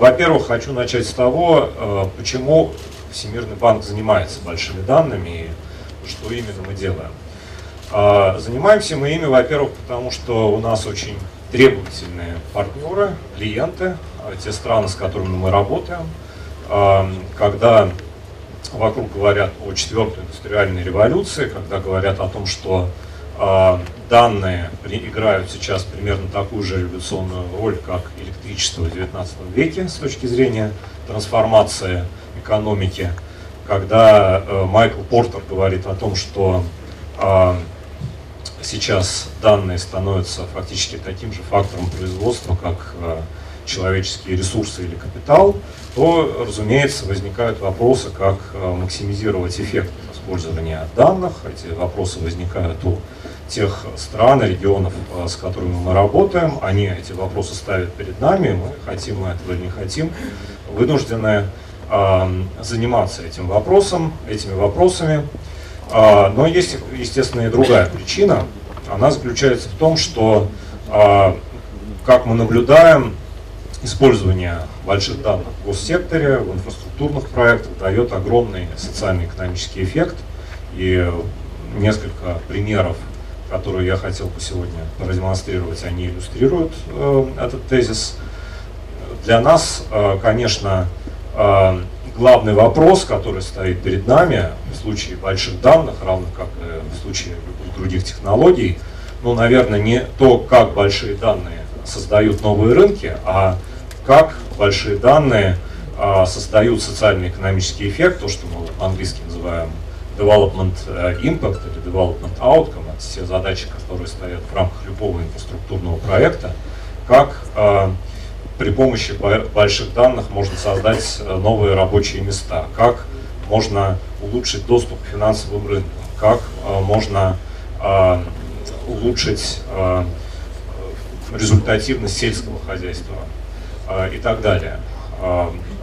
Во-первых, хочу начать с того, э, почему Всемирный банк занимается большими данными и что именно мы делаем. А, занимаемся мы ими, во-первых, потому что у нас очень требовательные партнеры, клиенты, а, те страны, с которыми мы работаем. А, когда вокруг говорят о четвертой индустриальной революции, когда говорят о том, что данные играют сейчас примерно такую же революционную роль, как электричество в XIX веке с точки зрения трансформации экономики, когда э, Майкл Портер говорит о том, что э, сейчас данные становятся фактически таким же фактором производства, как э, человеческие ресурсы или капитал, то, разумеется, возникают вопросы, как э, максимизировать эффект использования данных. Эти вопросы возникают у тех стран, регионов, э, с которыми мы работаем. Они эти вопросы ставят перед нами, мы хотим мы этого или не хотим, вынуждены заниматься этим вопросом, этими вопросами. А, но есть, естественно, и другая причина. Она заключается в том, что, а, как мы наблюдаем, использование больших данных в госсекторе, в инфраструктурных проектах дает огромный социально-экономический эффект. И несколько примеров, которые я хотел бы сегодня продемонстрировать, они иллюстрируют э, этот тезис. Для нас, э, конечно, э, главный вопрос, который стоит перед нами в случае больших данных, равно как и в случае любых других технологий, ну, наверное, не то, как большие данные создают новые рынки, а как большие данные а, создают социально-экономический эффект, то, что мы по-английски называем development э, impact или development outcome, все задачи, которые стоят в рамках любого инфраструктурного проекта, как а, при помощи больших данных можно создать э, новые рабочие места, как можно улучшить доступ к финансовым рынкам, как э, можно э, улучшить результативность сельского хозяйства и так далее.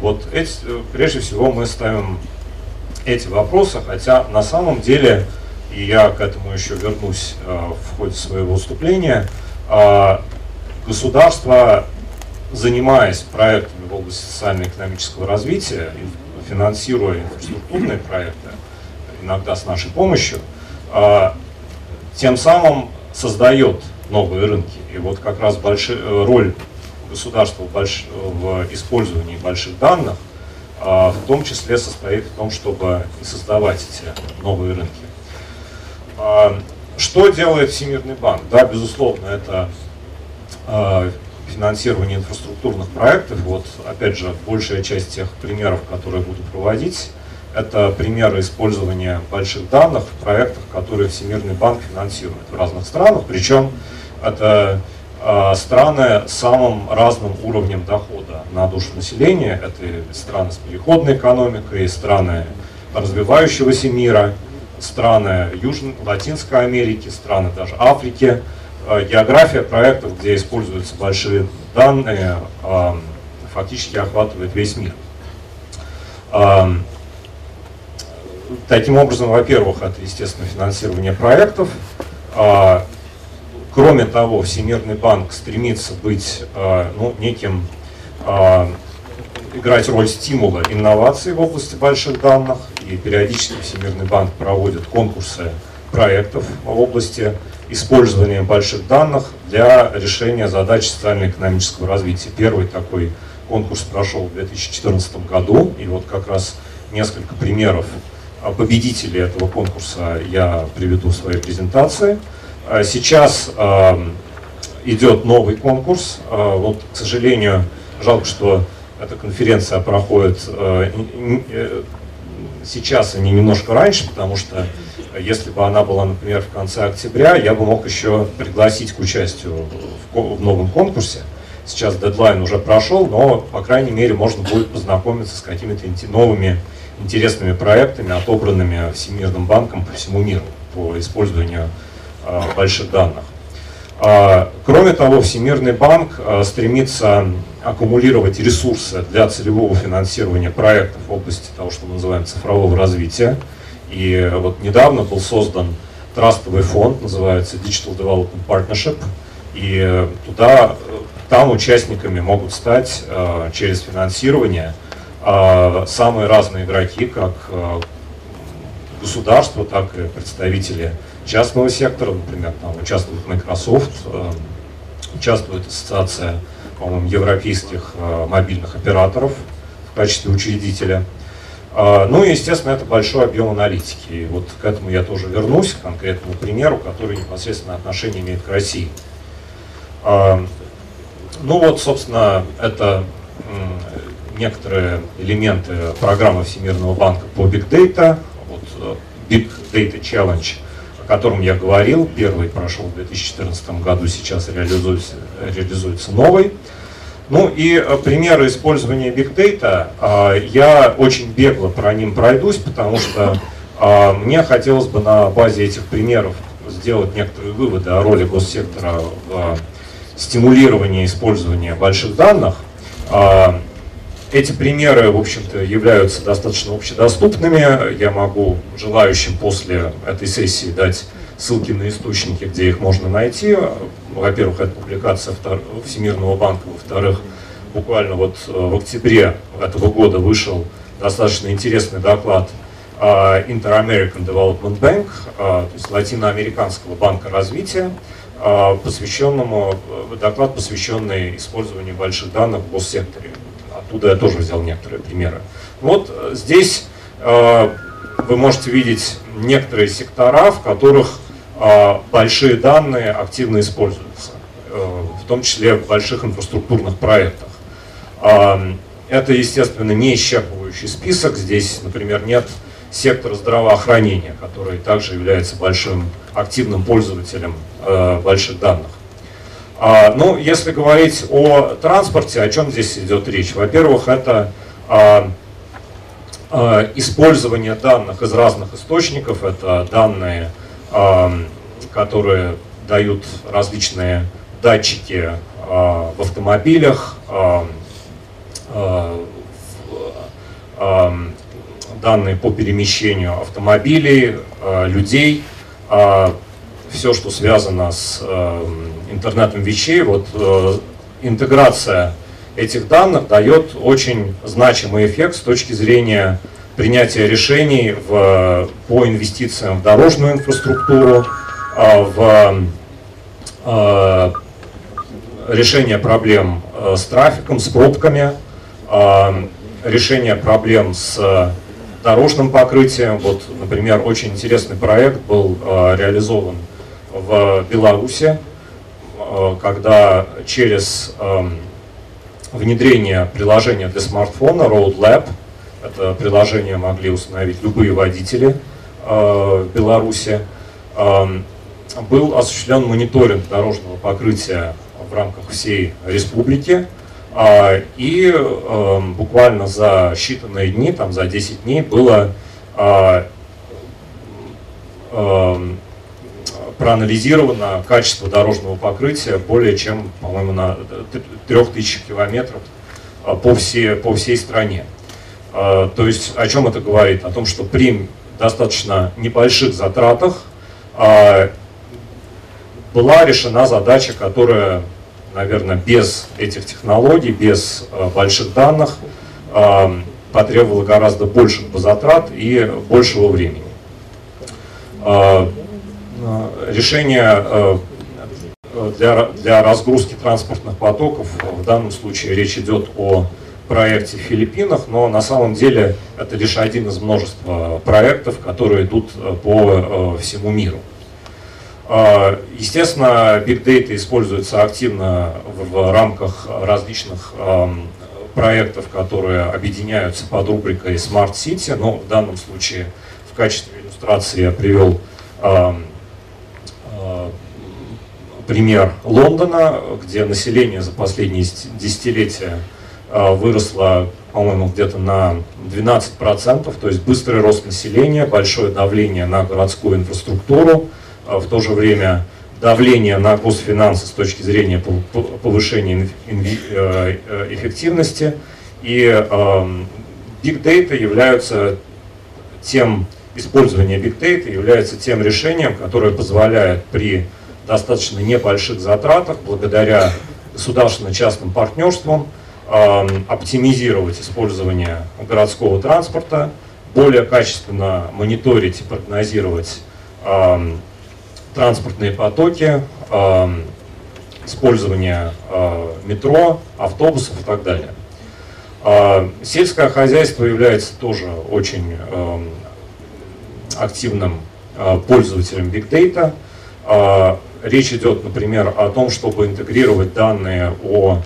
Вот эти, прежде всего мы ставим эти вопросы, хотя на самом деле, и я к этому еще вернусь в ходе своего выступления, государство занимаясь проектами в области социально-экономического развития, финансируя инфраструктурные проекты, иногда с нашей помощью, а, тем самым создает новые рынки. И вот как раз большая э, роль государства в, больш, в использовании больших данных а, в том числе состоит в том, чтобы создавать эти новые рынки. А, что делает Всемирный банк? Да, безусловно, это финансирования инфраструктурных проектов. Вот, опять же, большая часть тех примеров, которые буду проводить, это примеры использования больших данных в проектах, которые Всемирный банк финансирует в разных странах. Причем это э, страны с самым разным уровнем дохода на душу населения. Это страны с переходной экономикой, страны развивающегося мира, страны Южной, Латинской Америки, страны даже Африки. Э, география проектов, где используются большие данные, э, фактически охватывает весь мир. Э, таким образом, во-первых, это, естественно, финансирование проектов. Кроме того, Всемирный банк стремится быть ну, неким, играть роль стимула инноваций в области больших данных. И периодически Всемирный банк проводит конкурсы проектов в области использования больших данных для решения задач социально-экономического развития. Первый такой конкурс прошел в 2014 году, и вот как раз несколько примеров победителей этого конкурса я приведу в своей презентации. А сейчас э, идет новый конкурс. Э, вот, к сожалению, жалко, что эта конференция проходит э, э, сейчас, а не немножко раньше, потому что если бы она была, например, в конце октября, я бы мог еще пригласить к участию в, новом конкурсе. Сейчас дедлайн уже прошел, но, по крайней мере, можно будет познакомиться с какими-то новыми интересными проектами, отобранными Всемирным банком по всему миру по использованию э, больших данных. А, кроме того, Всемирный банк э, стремится аккумулировать ресурсы для целевого финансирования проектов в области того, что мы называем цифрового развития. И вот недавно был создан трастовый фонд, называется Digital Development Partnership, и туда там участниками могут стать через финансирование самые разные игроки, как государство, так и представители частного сектора, например, там участвует Microsoft, участвует ассоциация, по-моему, европейских мобильных операторов в качестве учредителя – а, ну и, естественно, это большой объем аналитики. И вот к этому я тоже вернусь, к конкретному примеру, который непосредственно отношение имеет к России. А, ну вот, собственно, это некоторые элементы программы Всемирного банка по Big Data, э, Big Data Challenge, о котором я говорил, первый прошел в 2014 году, сейчас реализуется, реализуется новый. Ну и э, примеры использования Big Data, а, я очень бегло про ним пройдусь, потому что а, мне хотелось бы на базе этих примеров сделать некоторые выводы о роли госсектора в стимулировании использования больших данных. Эти примеры, в общем-то, являются достаточно общедоступными. Я могу желающим после этой сессии дать ссылки на источники, где их можно найти. Во-первых, это публикация Всемирного банка, во-вторых, буквально вот э, в октябре этого года вышел достаточно интересный доклад Inter-American Development Bank, а, то есть Латиноамериканского банка развития, а, посвященному, э, доклад, посвященный использованию больших данных в госсекторе. Оттуда я тоже взял некоторые примеры. Вот э, здесь вы можете видеть некоторые сектора, в которых а, большие данные активно используются, э, в том числе в больших инфраструктурных проектах. Это, естественно, не исчерпывающий список. Здесь, например, нет сектора здравоохранения, который также является большим активным пользователем э, больших данных. А, ну, если говорить о транспорте, о чем здесь идет речь? Во-первых, это использование данных из разных источников, это данные которые дают различные датчики а, в автомобилях, а, а, данные по перемещению автомобилей, людей, все, что связано с интернетом вещей, вот интеграция этих данных дает очень значимый эффект с точки зрения принятия решений в, по инвестициям в дорожную инфраструктуру, а, в а, решение проблем а, с трафиком, с пробками, решение проблем с дорожным покрытием. Вот, например, очень интересный проект был реализован в Беларуси, когда через внедрение приложения для смартфона Road Lab – это приложение могли установить любые водители э, в Беларуси. Эм, был осуществлен мониторинг дорожного покрытия в рамках всей республики. А, и эм, буквально за считанные дни, там за 10 дней, было а, эм, проанализировано качество дорожного покрытия более чем, по-моему, на 3000 километров э, по всей, по всей стране. А, то есть о чем это говорит? О том, что при достаточно небольших затратах была решена задача, которая, наверное, без этих технологий, без больших данных потребовала гораздо больших затрат и большего времени. Решение для, для разгрузки транспортных потоков, в данном случае речь идет о проекте в Филиппинах, но на самом деле это лишь один из множества проектов, которые идут э, по э, всему миру. Естественно, Big Data используется активно в рамках различных проектов, которые объединяются под рубрикой Smart City, но в данном случае в качестве иллюстрации я привел э, пример Лондона, где население за последние десятилетия а, выросла, по-моему, где-то на 12%, то есть быстрый рост населения, большое давление на городскую инфраструктуру, а в то же время давление на госфинансы с точки зрения повышения э, э, эффективности. И Big Data являются тем, использование Big Data является тем решением, которое позволяет при достаточно небольших затратах, благодаря государственно-частным партнерством оптимизировать использование городского транспорта, более качественно мониторить и прогнозировать транспортные потоки, использование метро, автобусов и так далее. Сельское хозяйство является тоже очень активным пользователем Big Data. Речь идет, например, о том, чтобы интегрировать данные о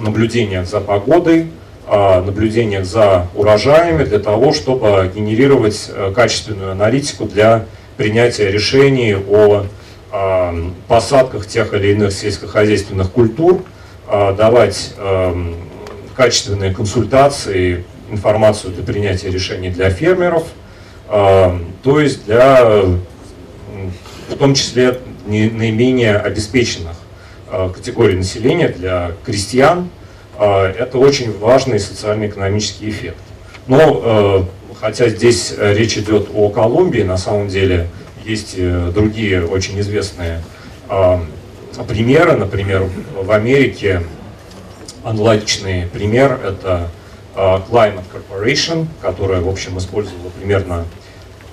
наблюдениях за погодой, наблюдениях за урожаями для того, чтобы генерировать э, качественную аналитику для принятия решений о посадках тех или иных сельскохозяйственных культур, давать качественные консультации, информацию для принятия решений для фермеров, то есть для, в том числе, наименее обеспеченных категорий населения, для крестьян, это очень важный социально-экономический эффект. Но э, хотя здесь речь идет о Колумбии, на самом деле есть э, другие очень известные примеры. Например, в Америке аналогичный пример – это Climate Corporation, которая, в общем, использовала примерно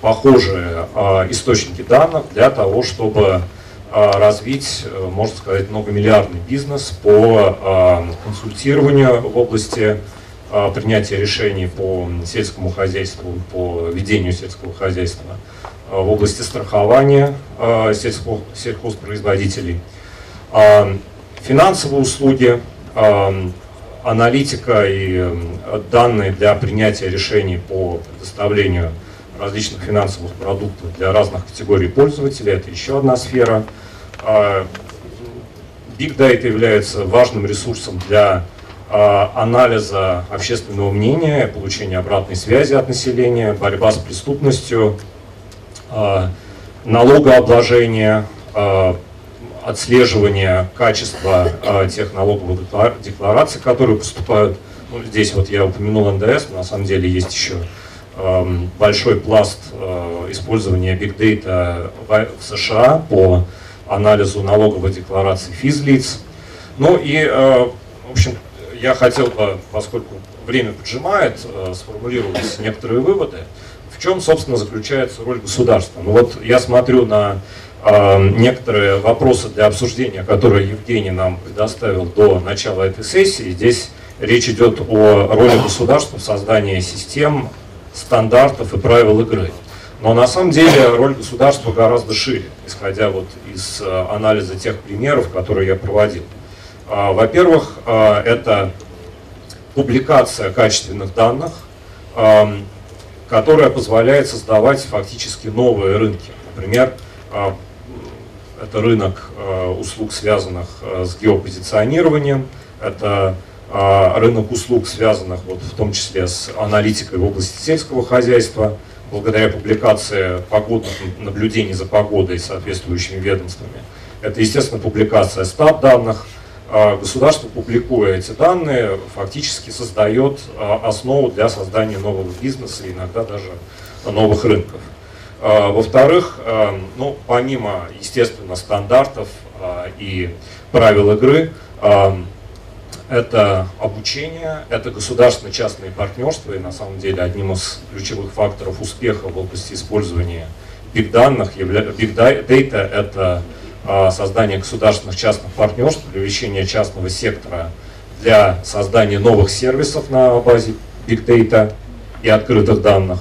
похожие источники данных для того, чтобы а, развить, э, можно сказать, многомиллиардный бизнес по а, консультированию в области а, принятия решений по сельскому хозяйству, по ведению сельского хозяйства, в области страхования сельхозпроизводителей, финансовые услуги, аналитика и данные для принятия решений по предоставлению различных финансовых продуктов для разных категорий пользователей. Это еще одна сфера. А, Big Data является важным ресурсом для а, анализа общественного мнения, получения обратной связи от населения, борьба с преступностью, а, налогообложения, отслеживания качества тех налоговых деклараций, которые поступают. Ну, здесь вот я упомянул НДС, но на самом деле есть еще большой пласт использования Big Data в США по анализу налоговой декларации физлиц. Ну и, э, в общем, я хотел бы, поскольку время поджимает, э, сформулировать некоторые выводы. В чем, собственно, заключается роль государства? Ну вот я смотрю на э, некоторые вопросы для обсуждения, которые Евгений нам предоставил до начала этой сессии. Здесь речь идет о роли государства в создании систем, стандартов и правил игры. Но на самом деле роль государства гораздо шире, исходя вот из э, анализа тех примеров, которые я проводил. А, во-первых, э, это публикация качественных данных, которая позволяет создавать фактически новые рынки. Например, э, это рынок услуг, связанных с геопозиционированием, это рынок услуг, связанных вот в том числе с аналитикой в области сельского хозяйства – благодаря публикации погодных наблюдений за погодой соответствующими ведомствами. Это, естественно, публикация стат данных. А, государство, публикуя эти данные, фактически создает а, основу для создания нового бизнеса, иногда даже новых рынков. А, во-вторых, ну, помимо, естественно, стандартов и правил игры, это обучение, это государственно-частные партнерства, и на самом деле одним из ключевых факторов успеха в области использования биг данных, big data – это а, создание государственных частных партнерств, привлечение частного сектора для создания новых сервисов на базе big data и открытых данных.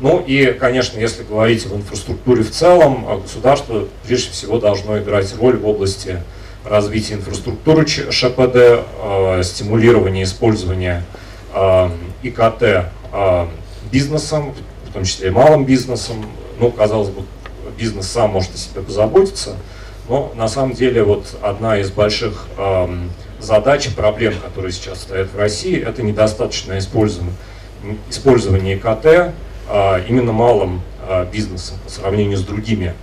Ну и, конечно, если говорить об инфраструктуре в целом, а государство прежде всего должно играть роль в области развитие инфраструктуры ШПД, э, стимулирование использования э, ИКТ э, бизнесом, в том числе и малым бизнесом. Ну, казалось бы, бизнес сам может о себе позаботиться, но на самом деле вот одна из больших задач и проблем, которые сейчас стоят в России, это недостаточное использование, использование ИКТ именно малым бизнесом по сравнению с другими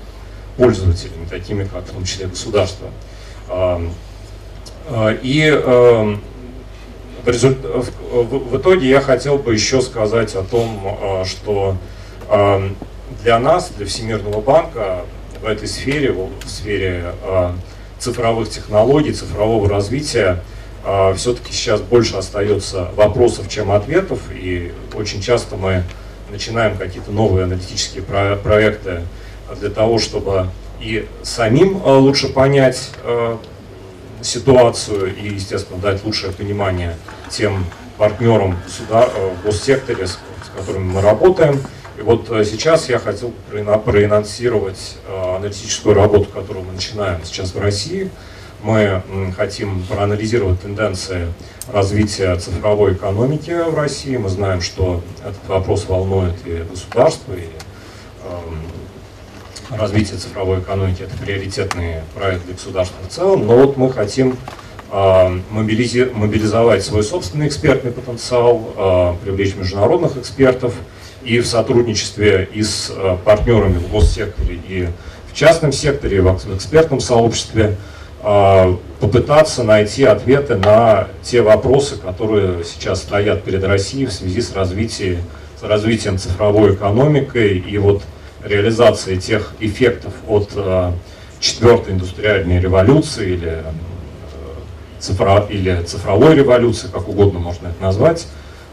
пользователями, такими как в том числе государство. А, и в итоге я хотел бы еще сказать о том, а, что для нас, для Всемирного банка в этой сфере, в сфере а, цифровых технологий, цифрового развития все-таки сейчас больше остается вопросов, чем ответов, и очень часто мы начинаем какие-то новые аналитические проекты для того, чтобы и самим а, лучше понять а, ситуацию и, естественно, дать лучшее понимание тем партнерам в госсекторе, с которыми мы работаем. И вот сейчас я хотел проанонсировать аналитическую работу, которую мы начинаем сейчас в России – мы хотим проанализировать тенденции развития цифровой экономики в России. Мы знаем, что этот вопрос волнует и государство, и развитие цифровой экономики – это приоритетный проект для государства в целом. Но вот мы хотим э, мобилизовать свой собственный экспертный потенциал, э, привлечь международных экспертов и в сотрудничестве и с э, партнерами в госсекторе, и в частном секторе, в экспертном сообществе – а, попытаться найти ответы на те вопросы, которые сейчас стоят перед Россией в связи с с развитием цифровой экономикой и вот реализацией тех эффектов от а, четвертой индустриальной революции или, э, цифро, или цифровой революции, как угодно можно это назвать,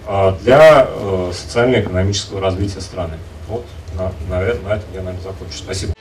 а, для э, социально-экономического развития страны. Вот, на, на, на этом я, наверное, закончу. Спасибо.